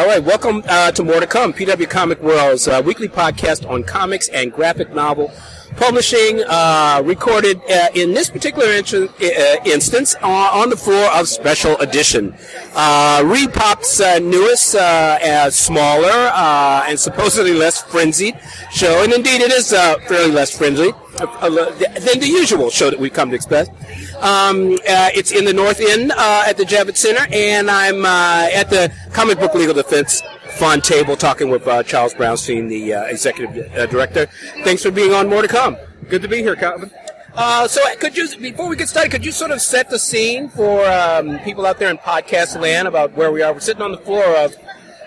All right, welcome uh, to More to Come, PW Comic World's uh, weekly podcast on comics and graphic novel publishing, uh, recorded uh, in this particular uh, instance uh, on the floor of Special Edition. Uh, ReedPop's uh, newest, smaller, and supposedly less frenzied show, and indeed it is fairly less frenzied than the usual show that we've come to expect. Um, uh, it's in the North End uh, at the Javits Center, and I'm uh, at the Comic Book Legal Defense Fund table talking with uh, Charles Brownstein, the uh, executive uh, director. Thanks for being on. More to come. Good to be here, Calvin. Uh, so, could you, before we get started, could you sort of set the scene for um, people out there in podcast land about where we are? We're sitting on the floor of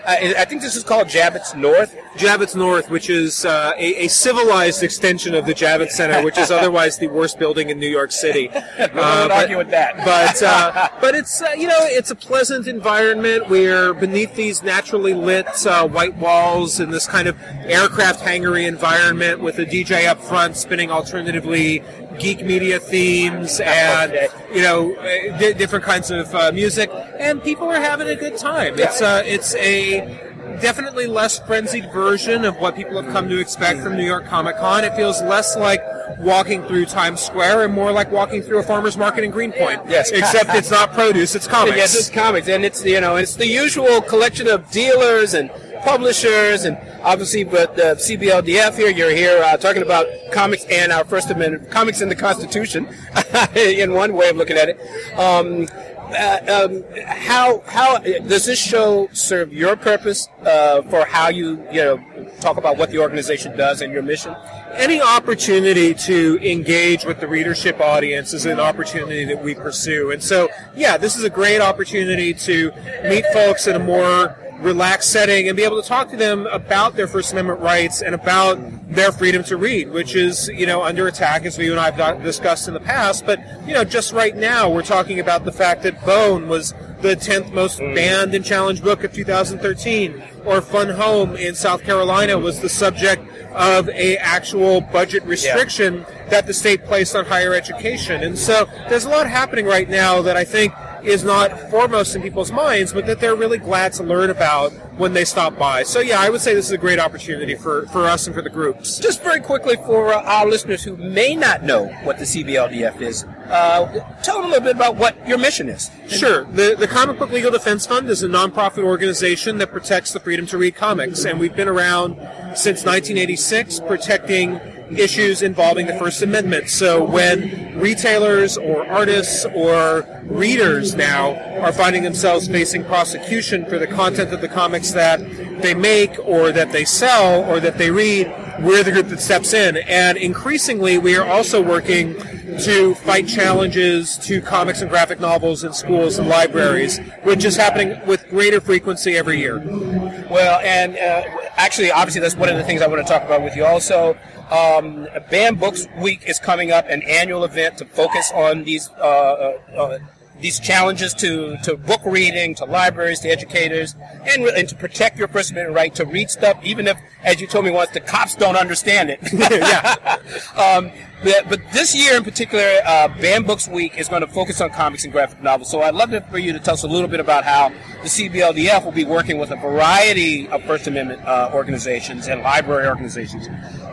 uh, I think this is called Javits North. Javits North, which is uh, a, a, civilized extension of the Javits Center, which is otherwise the worst building in New York City. no uh, but, argue with that. but uh, but it's uh, you know it's a pleasant environment. We're beneath these naturally lit uh, white walls in this kind of aircraft hangery environment with a DJ up front spinning alternatively geek media themes and you know d- different kinds of uh, music, and people are having a good time. It's uh, it's a definitely less frenzied version of what people have come to expect from New York Comic Con. It feels less like walking through Times Square and more like walking through a farmer's market in Greenpoint. Yes. Except it's not produce, it's comics. Yes, it's comics. And it's, you know, it's the usual collection of dealers and publishers and obviously but the CBLDF here you're here uh, talking about comics and our First Amendment comics in the Constitution in one way of looking at it um, uh, um, how how does this show serve your purpose uh, for how you you know talk about what the organization does and your mission? Any opportunity to engage with the readership audience is an opportunity that we pursue, and so yeah, this is a great opportunity to meet folks in a more relaxed setting and be able to talk to them about their First Amendment rights and about their freedom to read, which is, you know, under attack, as you and I have discussed in the past. But, you know, just right now, we're talking about the fact that Bone was the 10th most mm. banned and challenged book of 2013, or Fun Home in South Carolina was the subject of a actual budget restriction yeah. that the state placed on higher education. And so there's a lot happening right now that I think is not foremost in people's minds, but that they're really glad to learn about when they stop by. So yeah, I would say this is a great opportunity for, for us and for the groups. Just very quickly for uh, our listeners who may not know what the CBLDF is, uh, tell them a little bit about what your mission is. Sure. The, the Comic Book Legal Defense Fund is a nonprofit organization that protects the freedom to read comics, and we've been around since 1986 protecting issues involving the First Amendment. So when retailers or artists or readers now are finding themselves facing prosecution for the content of the comics that they make or that they sell or that they read, we're the group that steps in. And increasingly, we are also working to fight challenges to comics and graphic novels in schools and libraries, which is happening with greater frequency every year. Well, and uh, actually, obviously, that's one of the things I want to talk about with you also. Um, Banned Books Week is coming up, an annual event to focus on these uh, uh, uh, these challenges to, to book reading, to libraries, to educators, and, and to protect your First Amendment right to read stuff, even if, as you told me once, the cops don't understand it. yeah. um, but, but, this year in particular, uh, Banned Books Week is going to focus on comics and graphic novels. So I'd love to, for you to tell us a little bit about how the CBLDF will be working with a variety of First Amendment uh, organizations and library organizations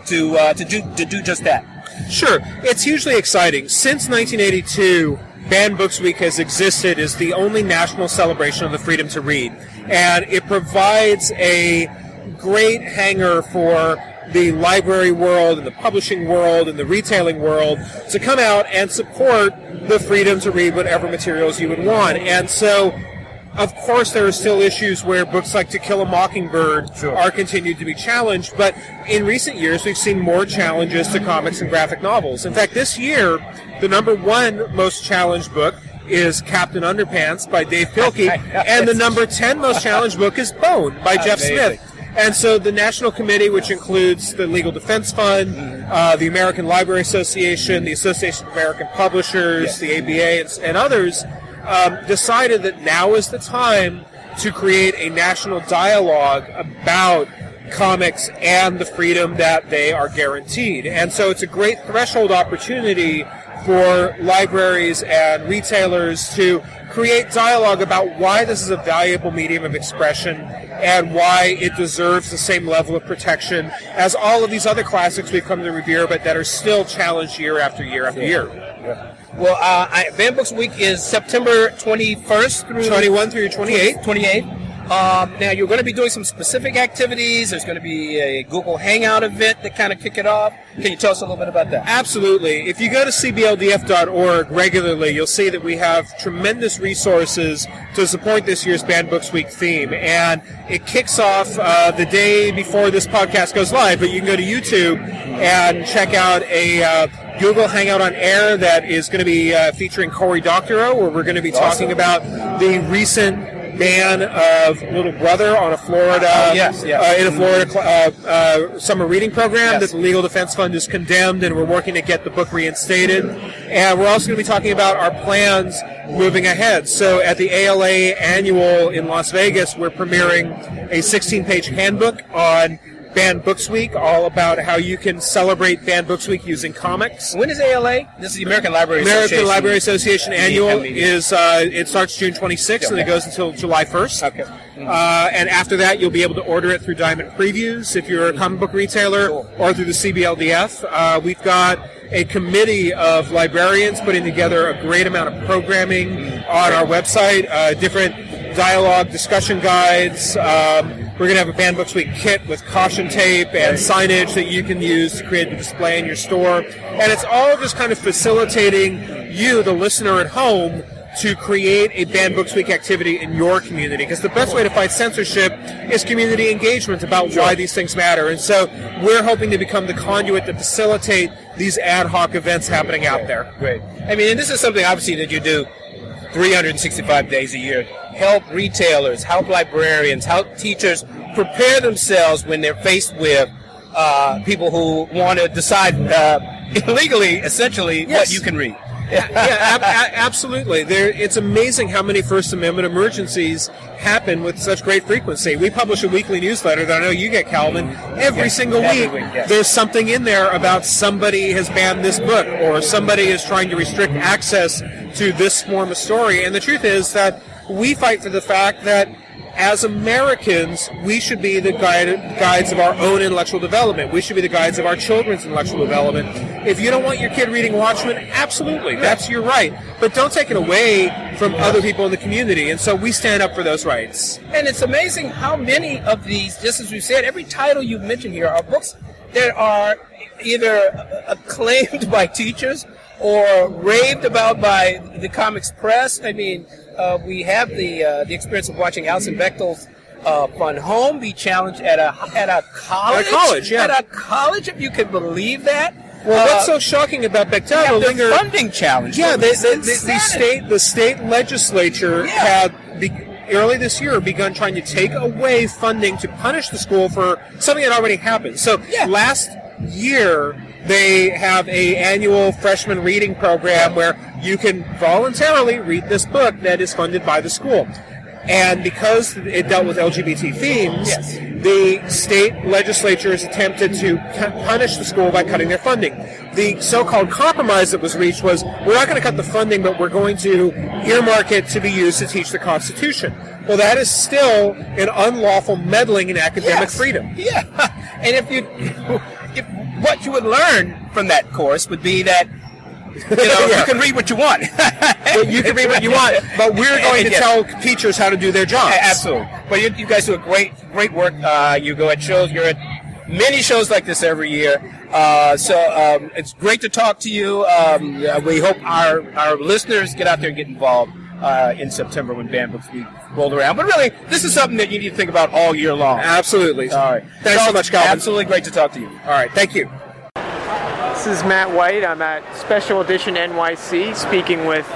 to uh, to do to do just that. Sure, it's hugely exciting. Since 1982, Banned Books Week has existed is the only national celebration of the freedom to read, and it provides a great hanger for the library world and the publishing world and the retailing world to come out and support the freedom to read whatever materials you would want. And so of course, there are still issues where books like To Kill a Mockingbird sure. are continued to be challenged, but in recent years, we've seen more challenges to comics and graphic novels. In fact, this year, the number one most challenged book is Captain Underpants by Dav Pilkey, and the number 10 most challenged book is Bone by Jeff Smith. And so the National Committee, which includes the Legal Defense Fund, uh, the American Library Association, the Association of American Publishers, yes. the ABA, and, and others, um, decided that now is the time to create a national dialogue about comics and the freedom that they are guaranteed. And so it's a great threshold opportunity for libraries and retailers to create dialogue about why this is a valuable medium of expression and why it deserves the same level of protection as all of these other classics we've come to revere, but that are still challenged year after year after year. Well, uh, I, Banned Books Week is September 21st through 21 through 28. 28th. Um, now you're going to be doing some specific activities. There's going to be a Google Hangout event that kind of kick it off. Can you tell us a little bit about that? Absolutely. If you go to cbldf.org regularly, you'll see that we have tremendous resources to support this year's Banned Books Week theme. And it kicks off uh, the day before this podcast goes live, but you can go to YouTube and check out a uh, Google Hangout on Air that is going to be uh, featuring Cory Doctorow, where we're going to be talking about the recent ban of Little Brother on a Florida, uh, yes, yes. Uh, in a Florida uh, uh, summer reading program yes. that the Legal Defense Fund is condemned, and we're working to get the book reinstated. And we're also going to be talking about our plans moving ahead. So at the ALA annual in Las Vegas, we're premiering a 16-page handbook on Banned Books Week, all about how you can celebrate Banned Books Week using comics. When is ALA? This is the American Library American Association. Library Association annual is uh, it starts June 26th and it goes until July 1st. Okay. Mm-hmm. Uh, and after that, you'll be able to order it through Diamond Previews if you're a comic book retailer, cool. or through the CBLDF. Uh, we've got a committee of librarians putting together a great amount of programming mm-hmm. on our website, uh, different dialogue discussion guides. Um, we're going to have a Banned Books Week kit with caution tape and signage that you can use to create the display in your store. And it's all just kind of facilitating you, the listener at home, to create a Banned Books Week activity in your community. Because the best way to fight censorship is community engagement about why these things matter. And so we're hoping to become the conduit to facilitate these ad hoc events happening out there. Great. I mean, and this is something obviously that you do 365 days a year help retailers, help librarians, help teachers prepare themselves when they're faced with uh, people who want to decide uh, illegally, essentially, yes. what you can read. yeah, ab- ab- absolutely. There, it's amazing how many First Amendment emergencies happen with such great frequency. We publish a weekly newsletter that I know you get, Calvin. Every yes, single every week, week yes. there's something in there about somebody has banned this book or somebody is trying to restrict access to this form of story. And the truth is that we fight for the fact that as Americans, we should be the guide, guides of our own intellectual development. We should be the guides of our children's intellectual development. If you don't want your kid reading Watchmen, absolutely, that's your right. But don't take it away from other people in the community. And so we stand up for those rights. And it's amazing how many of these, just as we've said, every title you've mentioned here are books that are either acclaimed by teachers or raved about by the comics press. I mean, uh, we have the uh, the experience of watching Alison Bechdel's uh, Fun Home be challenged at a at a college. At a college, yeah. At a college, if you can believe that. Well, what's uh, so shocking about Bechtel? Yeah, the funding challenge. Yeah, they, they, the, the state the state legislature yeah. had. Be, early this year begun trying to take away funding to punish the school for something that already happened. So yeah. last year they have a annual freshman reading program where you can voluntarily read this book that is funded by the school. And because it dealt with LGBT themes, yes. the state legislature has attempted to punish the school by cutting their funding. The so-called compromise that was reached was, we're not going to cut the funding, but we're going to earmark it to be used to teach the Constitution. Well, that is still an unlawful meddling in academic yes. freedom. Yeah, and if you, what you would learn from that course would be that you know, yeah. you can read what you want. you can read what you want, but we're going to tell teachers how to do their jobs. Absolutely. But you, you guys do a great, great work. Uh, you go at shows. You're at many shows like this every year. Uh, so um, it's great to talk to you. Um, we hope our, our listeners get out there and get involved uh, in September when Banned Books Week rolled around. But really, this is something that you need to think about all year long. Absolutely. All right. Thanks so much, Calvin. Absolutely great to talk to you. All right. Thank you. This is Matt White. I'm at Special Edition NYC speaking with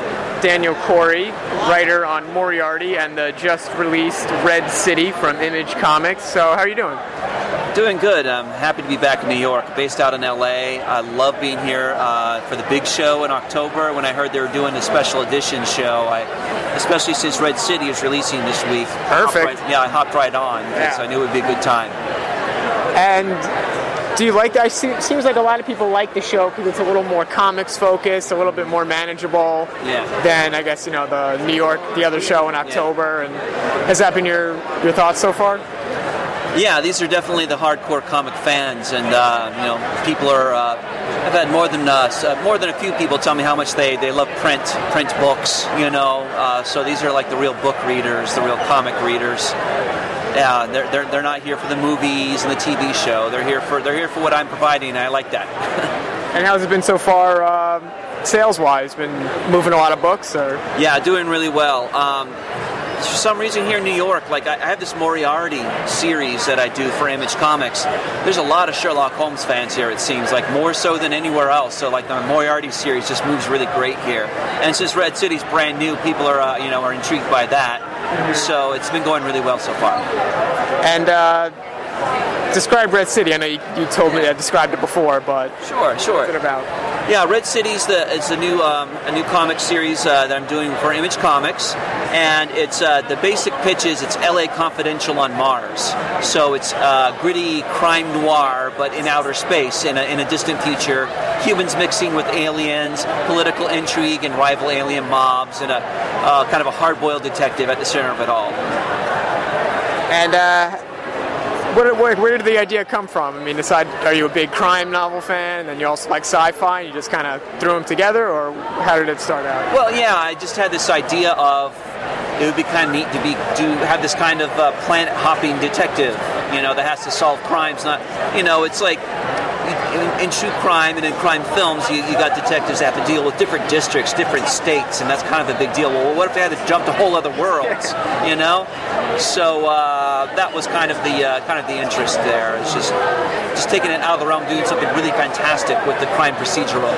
Daniel Corey, writer on Moriarty and the just released Red City from Image Comics. So, how are you doing? Doing good. I'm happy to be back in New York, based out in LA. I love being here uh, for the big show in October. When I heard they were doing a special edition show, I, especially since Red City is releasing this week. Perfect. Right, yeah, I hopped right on because yeah. I knew it would be a good time. And Do you like that? It seems like a lot of people like the show because it's a little more comics focused, a little bit more manageable Yeah. than I guess you know the New York, the other show in October. And has that been your your thoughts so far? Yeah, these are definitely the hardcore comic fans, and uh, you know, people are. Uh, I've had more than uh, uh, more than a few people tell me how much they, they love print print books. You know, uh, so these are like the real book readers, the real comic readers. Yeah, they're, they're, they're not here for the movies and the TV show. They're here for they're here for what I'm providing. And I like that. And how's it been so far, um, sales wise? Been moving a lot of books, or Yeah, doing really well. Um, for some reason here in New York, like I have this Moriarty series that I do for Image Comics. There's a lot of Sherlock Holmes fans here. It seems like more so than anywhere else. So like the Moriarty series just moves really great here. And since Red City's brand new, people are uh, you know are intrigued by that. So it's been going really well so far. and uh, describe Red City. I know you, you told me I described it before, but Sure, sure. what's it about? Yeah, Red City's the it's a new um, a new comic series uh, that I'm doing for Image Comics, and it's uh, the basic pitch is it's L.A. Confidential on Mars. So it's uh, gritty crime noir, but in outer space, in a, in a distant future. Humans mixing with aliens, political intrigue, and rival alien mobs, and a uh, kind of a hard-boiled detective at the center of it all. And where, where, did the idea come from? I mean, aside, are you a big crime novel fan, and then you also like sci-fi? And you just kind of threw them together, or how did it start out? Well, yeah, I just had this idea of it would be kind of neat to be to have this kind of uh, planet hopping detective, you know, that has to solve crimes. Not, you know, it's like in, in true crime and in crime films, you, you got detectives that have to deal with different districts, different states, and that's kind of a big deal. Well, what if they had to jump to whole other worlds, you know? So uh, that was kind of the uh, kind of the interest there. It's just just taking it out of the realm, doing something really fantastic with the crime procedural.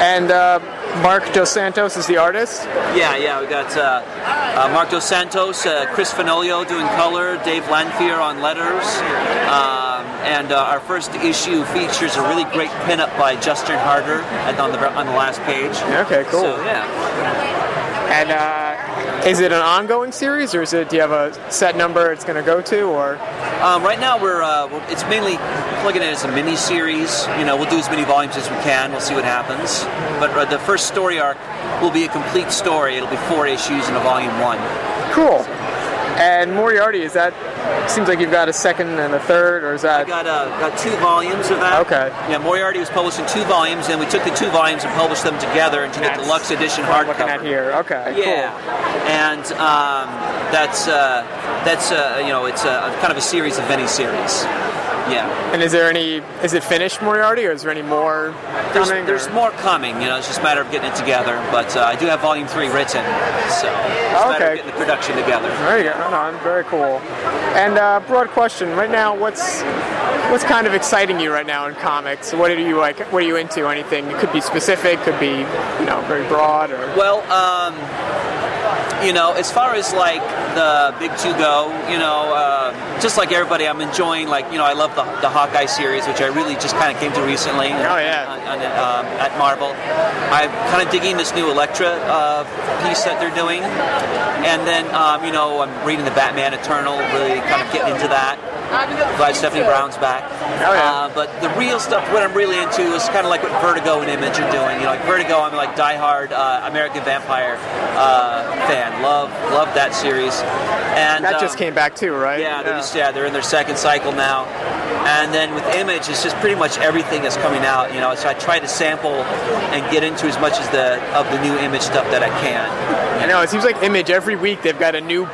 And uh, Mark Dos Santos is the artist. Yeah, yeah, we got uh, uh, Mark Dos Santos, uh, Chris Fenoglio doing color, Dave Lanphear on letters, um, and uh, our first issue features a really great pinup by Justin Harder at, on the on the last page. Okay, cool. So yeah, And uh, is it an ongoing series, or is it? Do you have a set number it's going to go to, or? um, right now we're, uh, we're it's mainly at it as a mini series. You know, we'll do as many volumes as we can. We'll see what happens. But uh, the first story arc will be a complete story. It'll be four issues in a volume one. Cool. And Moriarty, is that? Seems like you've got a second and a third, or is I that? got uh, got two volumes of that. Okay. Yeah, Moriarty was published in two volumes, and we took the two volumes and published them together into the deluxe edition I'm looking at hardcover. here. Okay. Yeah, and um, that's uh, that's uh, you know it's a, kind of a series of mini series. Yeah, And is there any? Is it finished Moriarty, or is there any more there's, coming? there's or- more coming. You know, it's just a matter of getting it together. But uh, I do have volume three written, so it's a matter of Okay. getting the production together. There you go. On. Very cool. And uh, broad question. Right now, what's what's kind of exciting you right now in comics? What are you like? What are you into? Anything? It could be specific. Could be you know very broad. Or Well, um, you know, as far as like the big two go, you know, uh, just like everybody, I'm enjoying like you know, I love the, the Hawkeye series, which I really just kind of came to recently. Oh, yeah. on, on, um, at Marvel, I'm kind of digging this new Elektra uh, piece that they're doing, and then um, you know, I'm reading the Batman Eternal, really kind of getting into that. Glad Stephanie Brown's back. Oh, yeah. Uh, but the real stuff, what I'm really into, is kind of like what Vertigo and Image are doing. You know, like Vertigo, I'm like diehard uh, American Vampire uh, fan. Love, love that series. And that just um, came back too, right? Yeah, they're just yeah, they're in their second cycle now. And then with Image, it's just pretty much everything that's coming out. You know, so I try to sample and get into as much as the of the new Image stuff that I can. I know. It seems like Image every week they've got a new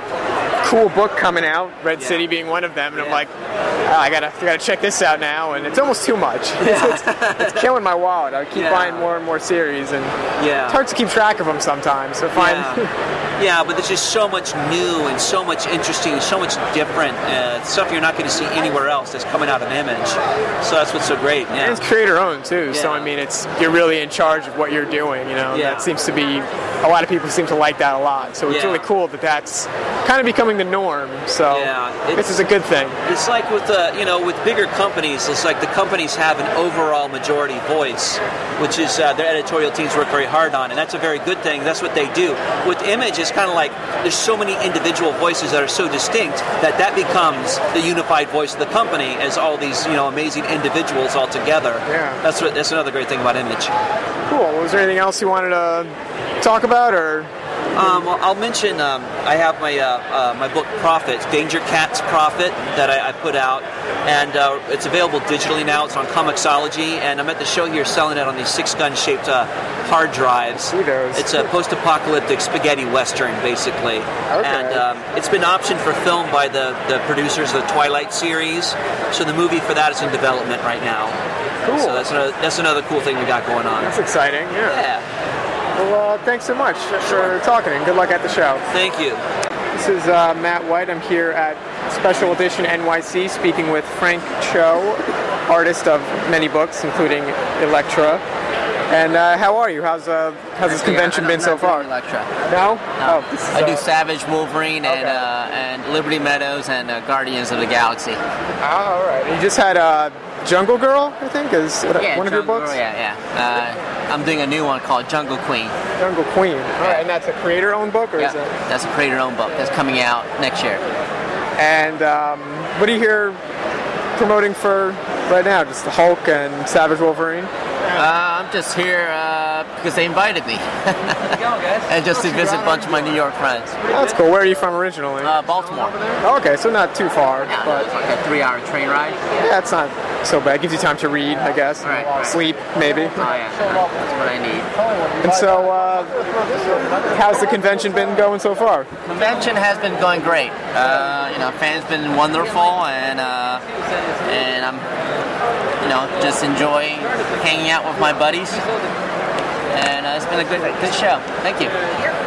cool book coming out. Red Yeah. City being one of them, and I'm like, oh, I gotta I gotta check this out now, and it's almost too much. it's, it's killing my wallet. I keep Yeah. buying more and more series, and Yeah. it's hard to keep track of them sometimes. So find. Yeah. yeah, but there's just so much new and so much interesting, and so much different uh, stuff you're not going to see anywhere else that's coming out of Image. So that's what's so great. And Yeah. it's creator owned too, so I mean, it's you're really in charge of what you're doing. You know, Yeah. that seems to be a lot of people seem to like that a lot. So it's Yeah. really cool that that's kind of becoming the norm. So Yeah, this is a good thing. It's like with the you know with bigger companies, it's like the companies have an overall majority voice, which is uh, their editorial teams work very hard on, and that's a very good thing. That's what they do. With Image, it's it's kind of like there's so many individual voices that are so distinct that that becomes the unified voice of the company as all these you know amazing individuals all together. Yeah. That's what that's another great thing about Image. Cool. Was there anything else you wanted to talk about, or Um, well, I'll mention um, I have my uh, uh, my book Profit, Danger Cats Profit, that I, I put out, and uh, it's available digitally now. It's on Comixology, and I'm at the show here selling it on these six gun shaped uh, hard drives. It's a post apocalyptic spaghetti western, basically, and um, it's been optioned for film by the the producers of the Twilight series. So the movie for that is in development right now. Cool. So that's another that's another cool thing we got going on. that's exciting? Yeah. Yeah. Well, uh, thanks so much for talking, and good luck at the show. Thank you. This is uh, Matt White. I'm here at Special Edition NYC speaking with Frank Cho, artist of many books, including Elektra. And uh, how are you? How's uh, how's this convention been so far? Elektra. No? No. Oh, this is, I do uh, Savage Wolverine and Okay. uh, and Liberty Meadows and uh, Guardians of the Galaxy. ah, all right. You just had uh, Jungle Girl, I think, is one of your books. Girl, yeah, yeah. Uh, I'm doing a new one called Jungle Queen. Jungle Queen. All right, and that's a creator-owned book, or Yeah, is it? that's a creator-owned book that's coming out next year. And um, what are you here promoting for right now? Just the Hulk and Savage Wolverine? Uh, I'm just here uh, because they invited me, and just to visit a bunch of my New York friends. That's cool. Where are you from originally? Uh, Baltimore. Oh, okay, so not too far, Yeah, but it's like a three-hour train ride. yeah, it's not so bad. Gives you time to read, I guess. Right. Sleep, maybe. Oh yeah, that's what I need. And so, uh, how's the convention been going so far? Convention has been going great. Uh, you know, fans been wonderful, and uh, and I'm, you know, just enjoying hanging out with my buddies. And uh, it's been a good good show. Thank you.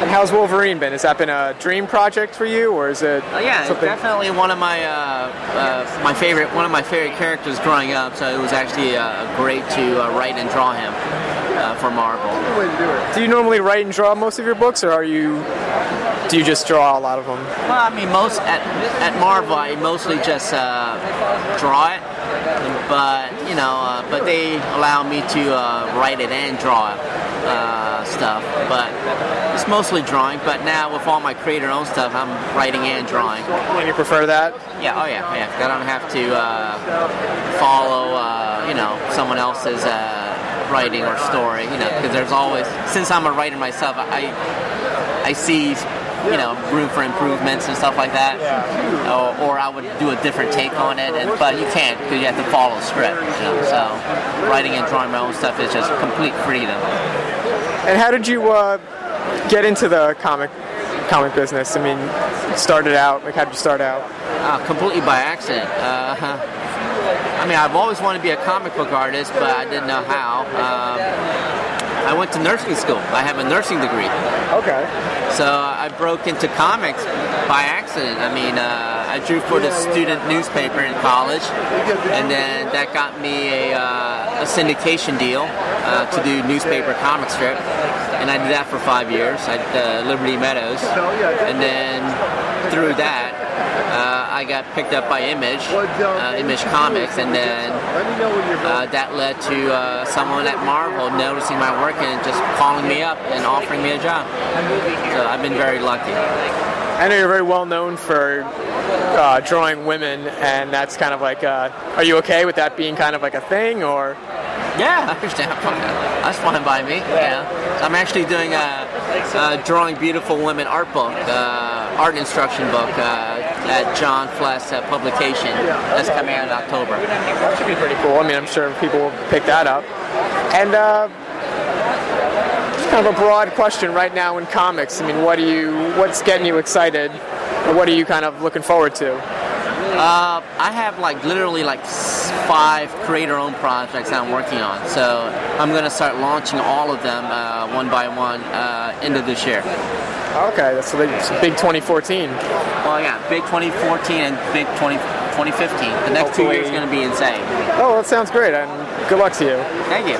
And how's Wolverine been? Has that been a dream project for you, or is it Uh, yeah, it's something? definitely one of my uh, uh, my favorite one of my favorite characters growing up. So it was actually uh, great to uh, write and draw him uh, for Marvel. Do you normally write and draw most of your books, or are you? Do you just draw a lot of them? Well, I mean, most at, at Marvel, I mostly just uh, draw it, but you know, uh, but they allow me to uh, write it and draw uh, stuff. But it's mostly drawing. But now with all my creator-owned stuff, I'm writing and drawing. And you prefer that? Yeah, oh yeah, yeah. I don't have to uh, follow, uh, you know, someone else's uh, writing or story. You know, because there's always, since I'm a writer myself, I I see, you know, room for improvements and stuff like that. Or, or I would do a different take on it, and, but you can't because you have to follow script. You know, so writing and drawing my own stuff is just complete freedom. And how did you uh, get into the comic comic business? I mean, started out like how did you start out? Uh, completely by accident. Uh, I mean, I've always wanted to be a comic book artist, but I didn't know how. Um, I went to nursing school. I have a nursing degree. Okay. So I broke into comics by accident. I mean, uh, I drew for the student newspaper in college, and then that got me a, uh, a syndication deal uh, to do newspaper comic strip, and I did that for five years at uh, Liberty Meadows, and then through that. Uh, I got picked up by Image, uh, Image Comics, and then uh, that led to uh, someone at Marvel noticing my work and just calling me up and offering me a job. So I've been very lucky. I know you're very well known for uh, drawing women, and that's kind of like. Uh, are you okay with that being kind of like a thing, or? Yeah, I understand. That's fine by me. Yeah, I'm actually doing a, a drawing beautiful women art book, uh, art instruction book uh, at John Fless uh, publication. That's coming out in October. That should be pretty cool. I mean, I'm sure people will pick that up. And uh, kind of a broad question right now in comics. I mean, what do you? What's getting you excited? Or what are you kind of looking forward to? Uh, I have like literally like five creator-owned projects I'm working on. So I'm gonna start launching all of them uh, one by one uh, into this year. Okay, that's a big, it's a big 2014. Well, yeah, big 2014 and big 20, 2015. The next two years are gonna be insane. Oh, that sounds great, and good luck to you. Thank you.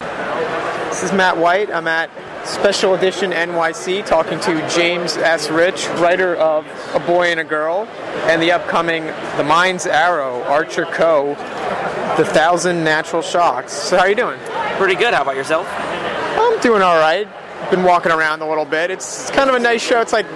This is Matt White. I'm at Special Edition NYC talking to James S. Rich, writer of A Boy and a Girl, and the upcoming The Mind's Arrow, Archer Coe, The Thousand Natural Shocks. So how are you doing? Pretty good. How about yourself? I'm doing all right. Been walking around a little bit. It's kind of a nice show. It's like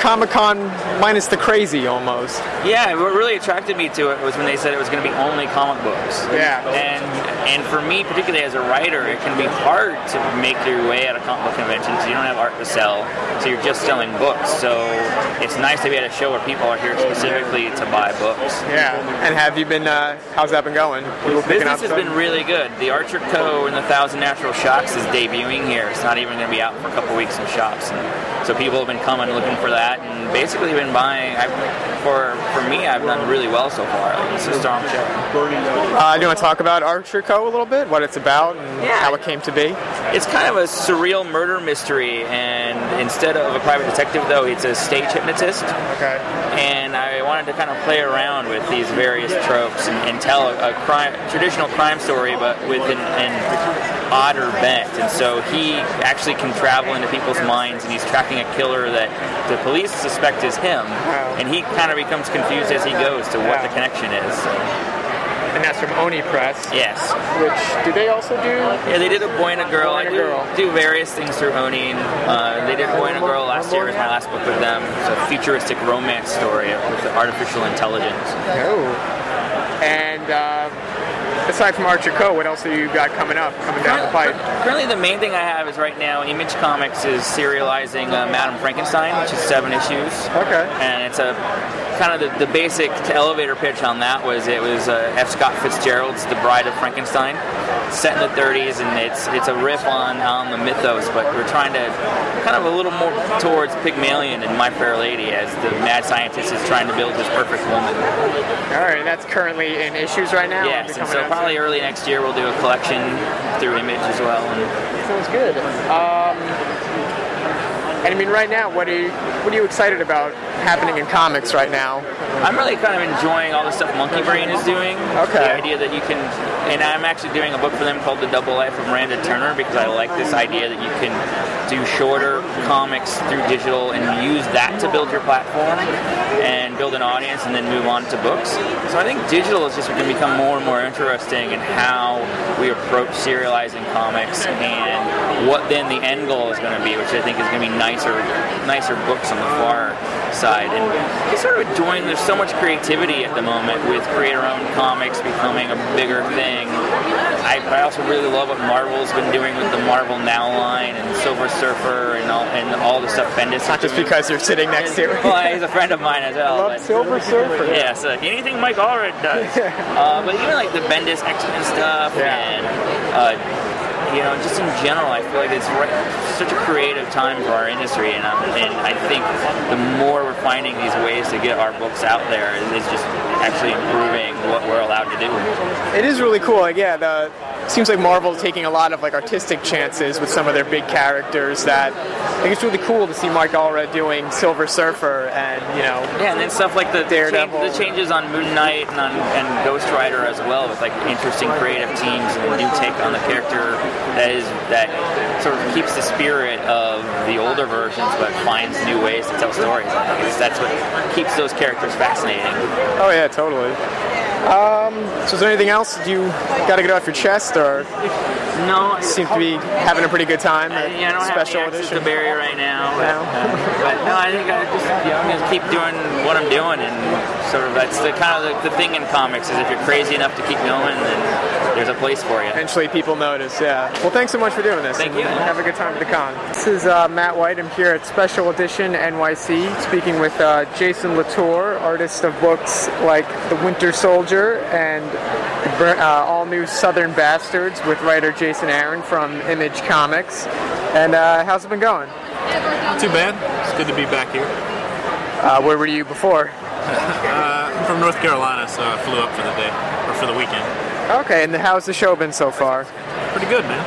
Comic Con minus the crazy almost. Yeah, what really attracted me to it was when they said it was going to be only comic books. Yeah. And and for me, particularly as a writer, it can be hard to make your way at a comic book convention because you don't have art to sell, so you're just selling books. So it's nice to be at a show where people are here specifically to buy books. Yeah. And have you been? Uh, how's that been going? People Business has stuff? been really good. The Archer Coe and the Thousand Natural Shocks is debuting here. It's not even going to be out for a couple weeks in shops. And so people have been coming looking for that and basically been buying. I, for for me, I've done really well so far. Like, it's a strong show. Uh, do you want to talk about Archer Coe a little bit? What it's about and Yeah. how it came to be? It's kind of a surreal murder mystery, and instead of a private detective, though, it's a stage hypnotist. Okay. And I wanted to kind of play around with these various tropes and, and tell a, a crime, traditional crime story, but with an, an odder bent. And so he actually can travel into people's minds, and he's tracking a killer that the police suspect is him, and he kind of becomes confused as he goes to what the connection is. And that's from Oni Press. Yes. Which do they also do? Yeah, they did a boy and a girl. Boy and a do, Girl. do various things through Oni. Uh, they did Boy and a Girl last year. Was my last book with them. It's a futuristic romance story with artificial intelligence. Oh. And uh, aside from Archer Coe, what else have you got coming up, coming down the pipe? Currently, the main thing I have is right now Image Comics is serializing uh, Madame Frankenstein, which is seven issues. Okay. And it's a kind of the, the basic elevator pitch on that was it was uh, F. Scott Fitzgerald's The Bride of Frankenstein, set in the 30s, and it's it's a riff on on the mythos, but we're trying to kind of a little more towards Pygmalion and My Fair Lady as the mad scientist is trying to build his perfect woman. All right, that's currently in issues right now. Yes, and so probably early next year we'll do a collection through Image as well. And Sounds good. Um, and I mean, right now, what are you what are you excited about happening in comics right now? I'm really kind of enjoying all the stuff Monkey Brain is doing. Okay. The idea that you can, and I'm actually doing a book for them called The Double Life of Miranda Turner because I like this idea that you can do shorter comics through digital and use that to build your platform and build an audience and then move on to books. So I think digital is just going to become more and more interesting in how we approach serializing comics and what then the end goal is going to be, which I think is going to be nicer, nicer books on the far side. And just sort of enjoying. There's so much creativity at the moment with creator-owned comics becoming a bigger thing. I, I also really love what Marvel's been doing with the Marvel Now line and Silver Surfer and all and all the stuff Bendis. Not just because you're sitting next to it. well, he's a friend of mine as well. Love but- Silver Surfer. yeah, so anything Mike Allred does. uh, but even like the Bendis X Men stuff Yeah. and uh, you know, just in general, I feel like it's right, such a creative time for our industry, and, um, and I think the more we're finding these ways to get our books out there, there, is just actually improving what we're allowed to do. It is really cool. Like, yeah, the seems like Marvel's taking a lot of like artistic chances with some of their big characters. That I think it's really cool to see Mike Allred doing Silver Surfer, and you know, Yeah, and then stuff like the change, the changes on Moon Knight and on and Ghost Rider as well, with like interesting creative teams and a new take on the character that is that sort of keeps the spirit of the older versions, but finds new ways to tell stories. I think that's what keeps those characters fascinating. oh yeah, totally. Um, so is there anything else that you got to get off your chest, or No, I seem to be having a pretty good time? At yeah, I don't special have the edition. to Barry right now. But, No. uh, but no, I think I just I'm gonna keep doing what I'm doing, and sort of that's the kind of the, the thing in comics is if you're crazy enough to keep going, then there's a place for you. Eventually, people notice. Yeah. Well, thanks so much for doing this. Thank you. Have a good time at the con. This is uh, Matt White. I'm here at Special Edition NYC, speaking with uh, Jason Latour, artist of books like The Winter Soldier and uh, all new Southern Bastards, with writer Jason Aaron from Image Comics. And uh, how's it been going? Not too bad. It's good to be back here. Uh, where were you before? Uh, I'm from North Carolina, so I flew up for the day or for the weekend. Okay, and how's the show been so far? Pretty good, man.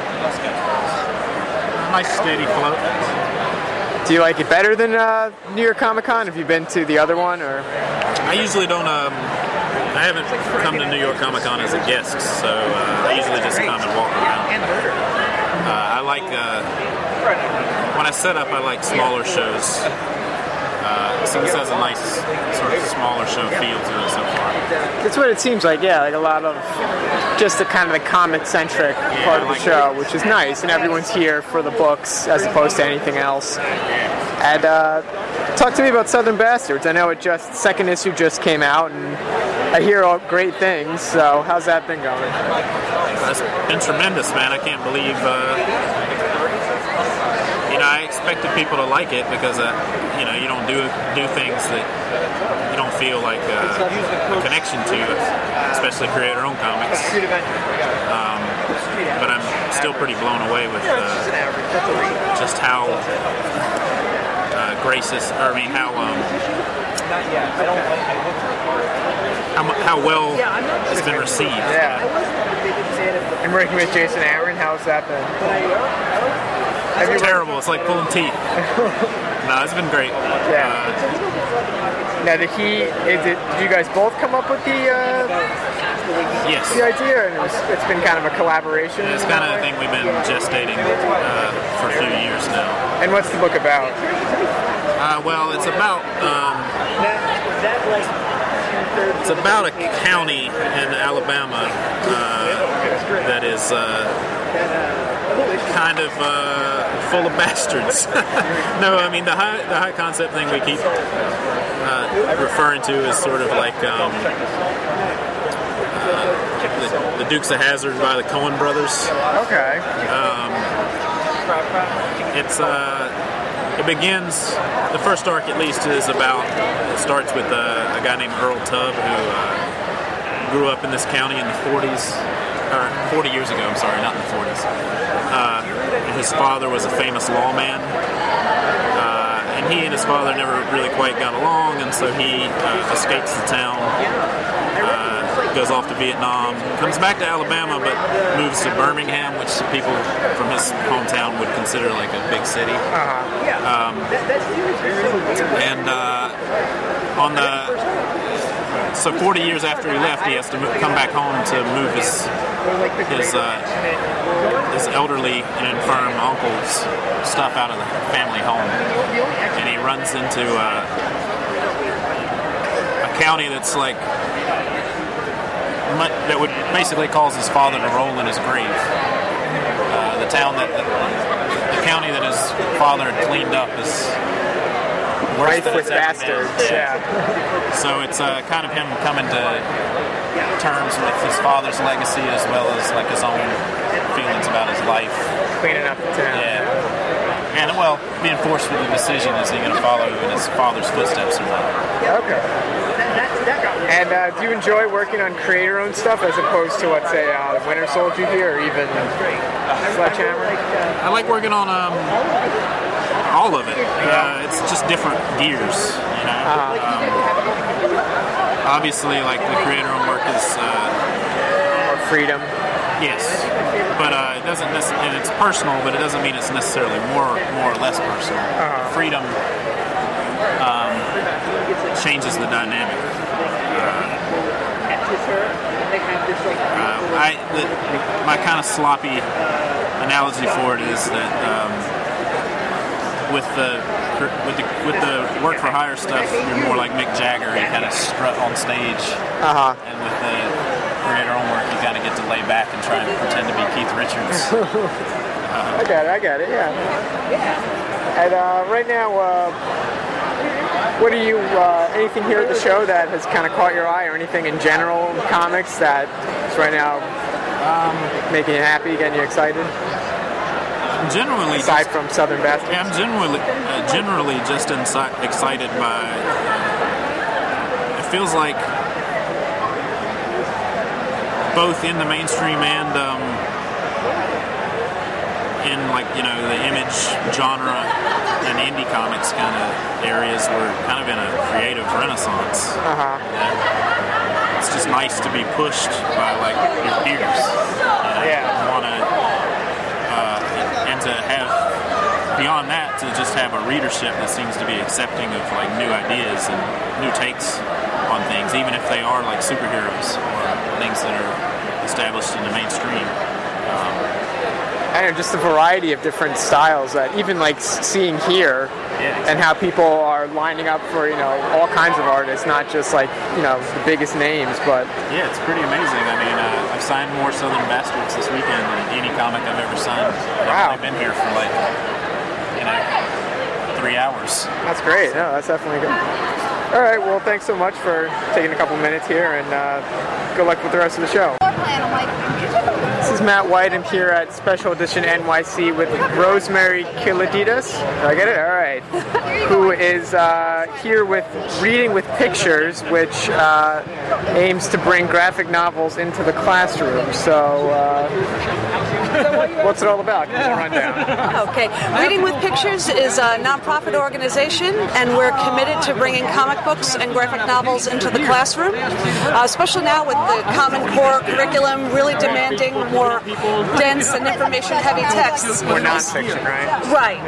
Nice steady flow. Do you like it better than uh, New York Comic Con? Have you been to the other one, or? I usually don't. Um, I haven't come to New York Comic Con as a guest, so uh, I usually just come and walk around. Uh, I like uh, when I set up. I like smaller shows Uh, so this has a nice sort of smaller show feel to it so far. That's what it seems like, yeah, like a lot of just the kind of the comic centric part of the like show, which is nice, and everyone's here for the books as opposed to anything else. And uh, talk to me about Southern Bastards. I know it just second issue just came out, and I hear great things. So how's that been going? It's been tremendous, man. I can't believe. Uh, you know, I expected people to like it because, uh, you know, you don't do do things that you don't feel like uh, a connection to, especially create creator-owned comics. Um, but I'm still pretty blown away with uh, just how uh, gracious, or I mean, how um, how, mu- how well it's been received. Yeah. And working with Jason Aaron, how's that been? Have you It's terrible. It's like pulling teeth. no, it's been great. Yeah. Uh, Now, did he? Is it? Did you guys both come up with the uh, yes. the idea, and it was, it's been kind of a collaboration? It's kind of the thing we've been gestating uh, for a few years now. And what's the book about? Uh, well, it's about um, it's about a county in Alabama uh, that is uh, kind of uh, full of bastards. no, I mean the high the high concept thing we keep uh, referring to is sort of like um, uh, the, the Dukes of Hazzard by the Coen Brothers. Okay. It's uh, it begins. The first arc, at least, is about. It starts with uh, a guy named Earl Tubb who uh, grew up in this county in the 40s, or 40 years ago. I'm sorry, not in the 40s. Uh, his father was a famous lawman. Uh, and he and his father never really quite got along, and so he uh, escapes the town, goes off to Vietnam, comes back to Alabama, but moves to Birmingham, which people from his hometown would consider like a big city. Um, and uh, on the so 40 years after he left, he has to mo- come back home to move his his uh, his elderly and infirm uncle's stuff out of the family home, and he runs into uh, a county that's like that would basically cause his father to roll in his grave. Uh, the town that the county that his father had cleaned up is worse Rife than with it's ever been. bastards. Yeah. So it's uh, kind of him coming to terms with his father's legacy as well as like his own feelings about his life. Cleaning up the town. Yeah. And well, being forced with the decision is he going to follow in his father's footsteps or not? Yeah, okay. And uh, do you enjoy working on creator-owned stuff as opposed to, let's say, uh, Winter Soldier here, or even Sledgehammer? I like working on um, all of it. Uh, it's just different gears, you know. Um, obviously, like the creator-owned work is. Uh, Or freedom? Yes, but uh, it doesn't. Nec- and it's personal, but it doesn't mean it's necessarily more, more or less personal. Freedom um, changes the dynamic. Uh, I, the, my kind of sloppy analogy for it is that um, with the with the with the work for hire stuff, you're more like Mick Jagger. You kind of strut on stage, Uh huh. and with the creator own work, you kind of get to lay back and try and pretend to be Keith Richards. I got it. I got it. Yeah. And uh, right now, uh, what are you? Uh, anything here at the show that has kind of caught your eye, or anything in general comics that is right now um, making you happy, getting you excited? Generally, Aside from Southern Bastards. Yeah, I'm generally uh, generally just excited by. It feels like both in the mainstream and um, in like you know the image genre and indie comics kind of areas, we're kind of in a creative renaissance. Uh huh. It's just nice to be pushed by like your peers. You know, Yeah. Want to uh, and to have beyond that to just have a readership that seems to be accepting of like new ideas and new takes on things, even if they are like superheroes or things that are established in the mainstream. Um, I know, just a variety of different styles that even like seeing here and how people are lining up for you know all kinds of artists, not just like you know the biggest names, but Yeah, it's pretty amazing. I mean, uh, I've signed more Southern Bastards this weekend than any comic I've ever signed. I've Wow. been here for like, you know, three hours. that's great. No, that's definitely good. All right, well, thanks so much for taking a couple minutes here, and uh, good luck with the rest of the show. Is Matt White. I'm here at Special Edition NYC with Rosemary Kiladidas. Did I get it? All right. Who is uh, here with Reading with Pictures, which uh, aims to bring graphic novels into the classroom. So, uh, what's it all about? Give a rundown. Okay. Reading with Pictures is a nonprofit organization, and we're committed to bringing comic books and graphic novels into the classroom, uh, especially now with the Common Core curriculum really demanding more dense and information heavy texts. More nonfiction, right? Right.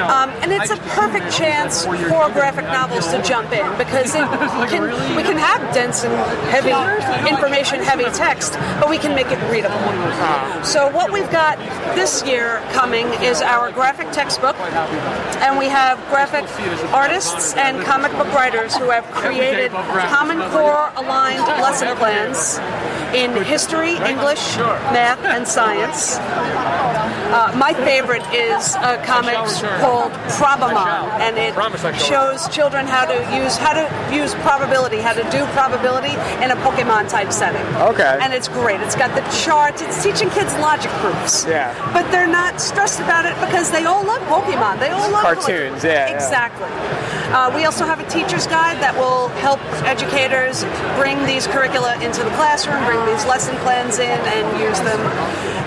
Um, and it's a perfect chance for graphic novels to jump in because it can, we can have dense and heavy information, heavy text, but we can make it readable. So what we've got this year coming is our graphic textbook, and we have graphic artists and comic book writers who have created Common Core aligned lesson plans in history, English, math, and science. Uh, my favorite is a comic called Probamon, and it shows children how to use how to use probability, how to do probability in a Pokemon type setting. Okay. And it's great. It's got the charts. It's teaching kids logic proofs. Yeah. But they're not stressed about it because they all love Pokemon. They all love Cartoons, yeah, yeah. Exactly. Uh, we also have a teacher's guide that will help educators bring these curricula into the classroom, bring these lesson plans in, and use them.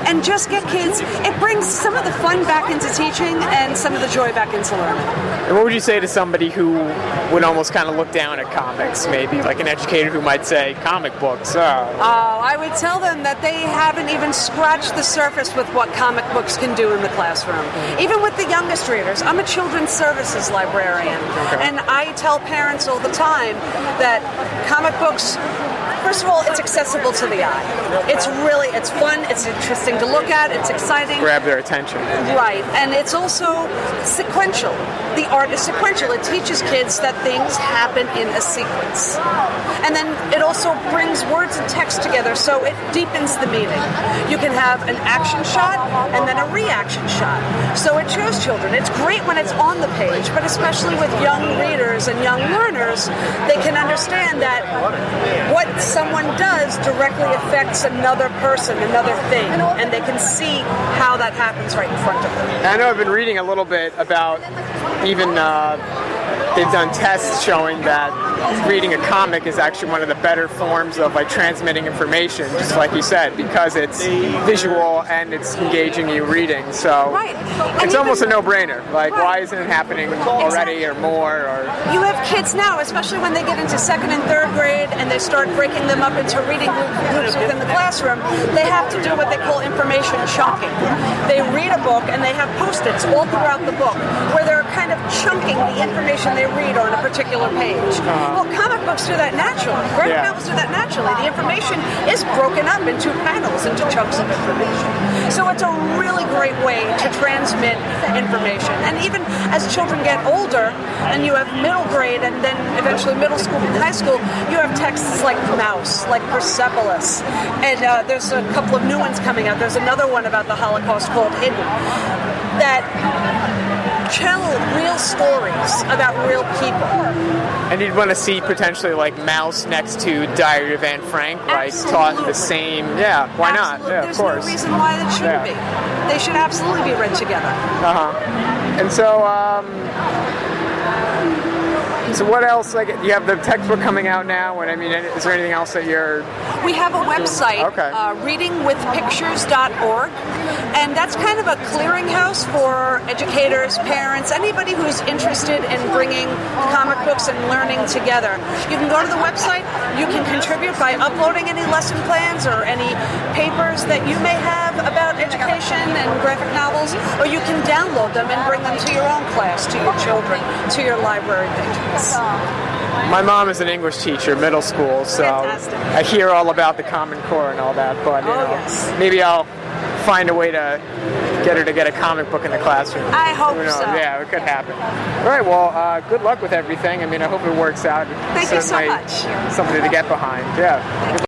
And just get kids, it brings some of the fun back into teaching and some of the joy back into learning. And what would you say to somebody who would almost kind of look down at comics, maybe like an educator who might say comic books? Oh, Oh, I would tell them that they haven't even scratched the surface with what comic books can do in the classroom. Even with the youngest readers. I'm a children's services librarian, and I tell parents all the time that comic books. First of all, it's accessible to the eye. It's really, it's fun, it's interesting to look at, it's exciting. grab their attention. Right, and it's also sequential. The art is sequential. It teaches kids that things happen in a sequence. And then it also brings words and text together, so it deepens the meaning. You can have an action shot and then a reaction shot. So it shows children. It's great when it's on the page, but especially with young readers and young learners, they can understand that what someone does directly affects another person, another thing, and they can see how that happens right in front of them. I know I've been reading a little bit about even uh, they've done tests showing that reading a comic is actually one of the better forms of like transmitting information, just like you said, because it's visual and it's engaging you reading. So Right. It's almost a no-brainer. Like, Right. why isn't it happening already Exactly. or more? Or You have kids now, especially when they get into second and third grade and they start breaking them up into reading groups within the classroom, they have to do what they call information chunking. They read a book and they have post-its all throughout the book where they're chunking the information they read on a particular page. Well, comic books do that naturally. Graphic Yeah. novels do that naturally. The information is broken up into panels, into chunks of information. So it's a really great way to transmit information. And even as children get older, and you have middle grade, and then eventually middle school and high school, you have texts like Maus, like Persepolis, and uh, there's a couple of new ones coming out. There's another one about the Holocaust called Hidden that tell real stories about real people. and you'd want to see potentially like Maus next to Diary of Anne Frank, like taught Absolutely. the same. Yeah, why not? Absolutely. Yeah, of course. There's course. no reason why that shouldn't be. They should absolutely be read together. Uh huh. And so, um, so what else? Like, you have the textbook coming out now, and I mean, is there anything else that you're? We have a website, Okay. uh, readingwithpictures.org, and that's kind of a clearinghouse for educators, parents, anybody who's interested in bringing comic books and learning together. You can go to the website, you can contribute by uploading any lesson plans or any papers that you may have about education and graphic novels, or you can download them and bring them to your own class, to your children, to your library My mom is an English teacher, middle school, so Fantastic. I hear all about the Common Core and all that. But you Oh, know, yes. maybe I'll find a way to get her to get a comic book in the classroom. I hope so. Yeah, it could happen. All right. Well, uh, good luck with everything. I mean, I hope it works out. Thank you so much. Something to get behind. Yeah.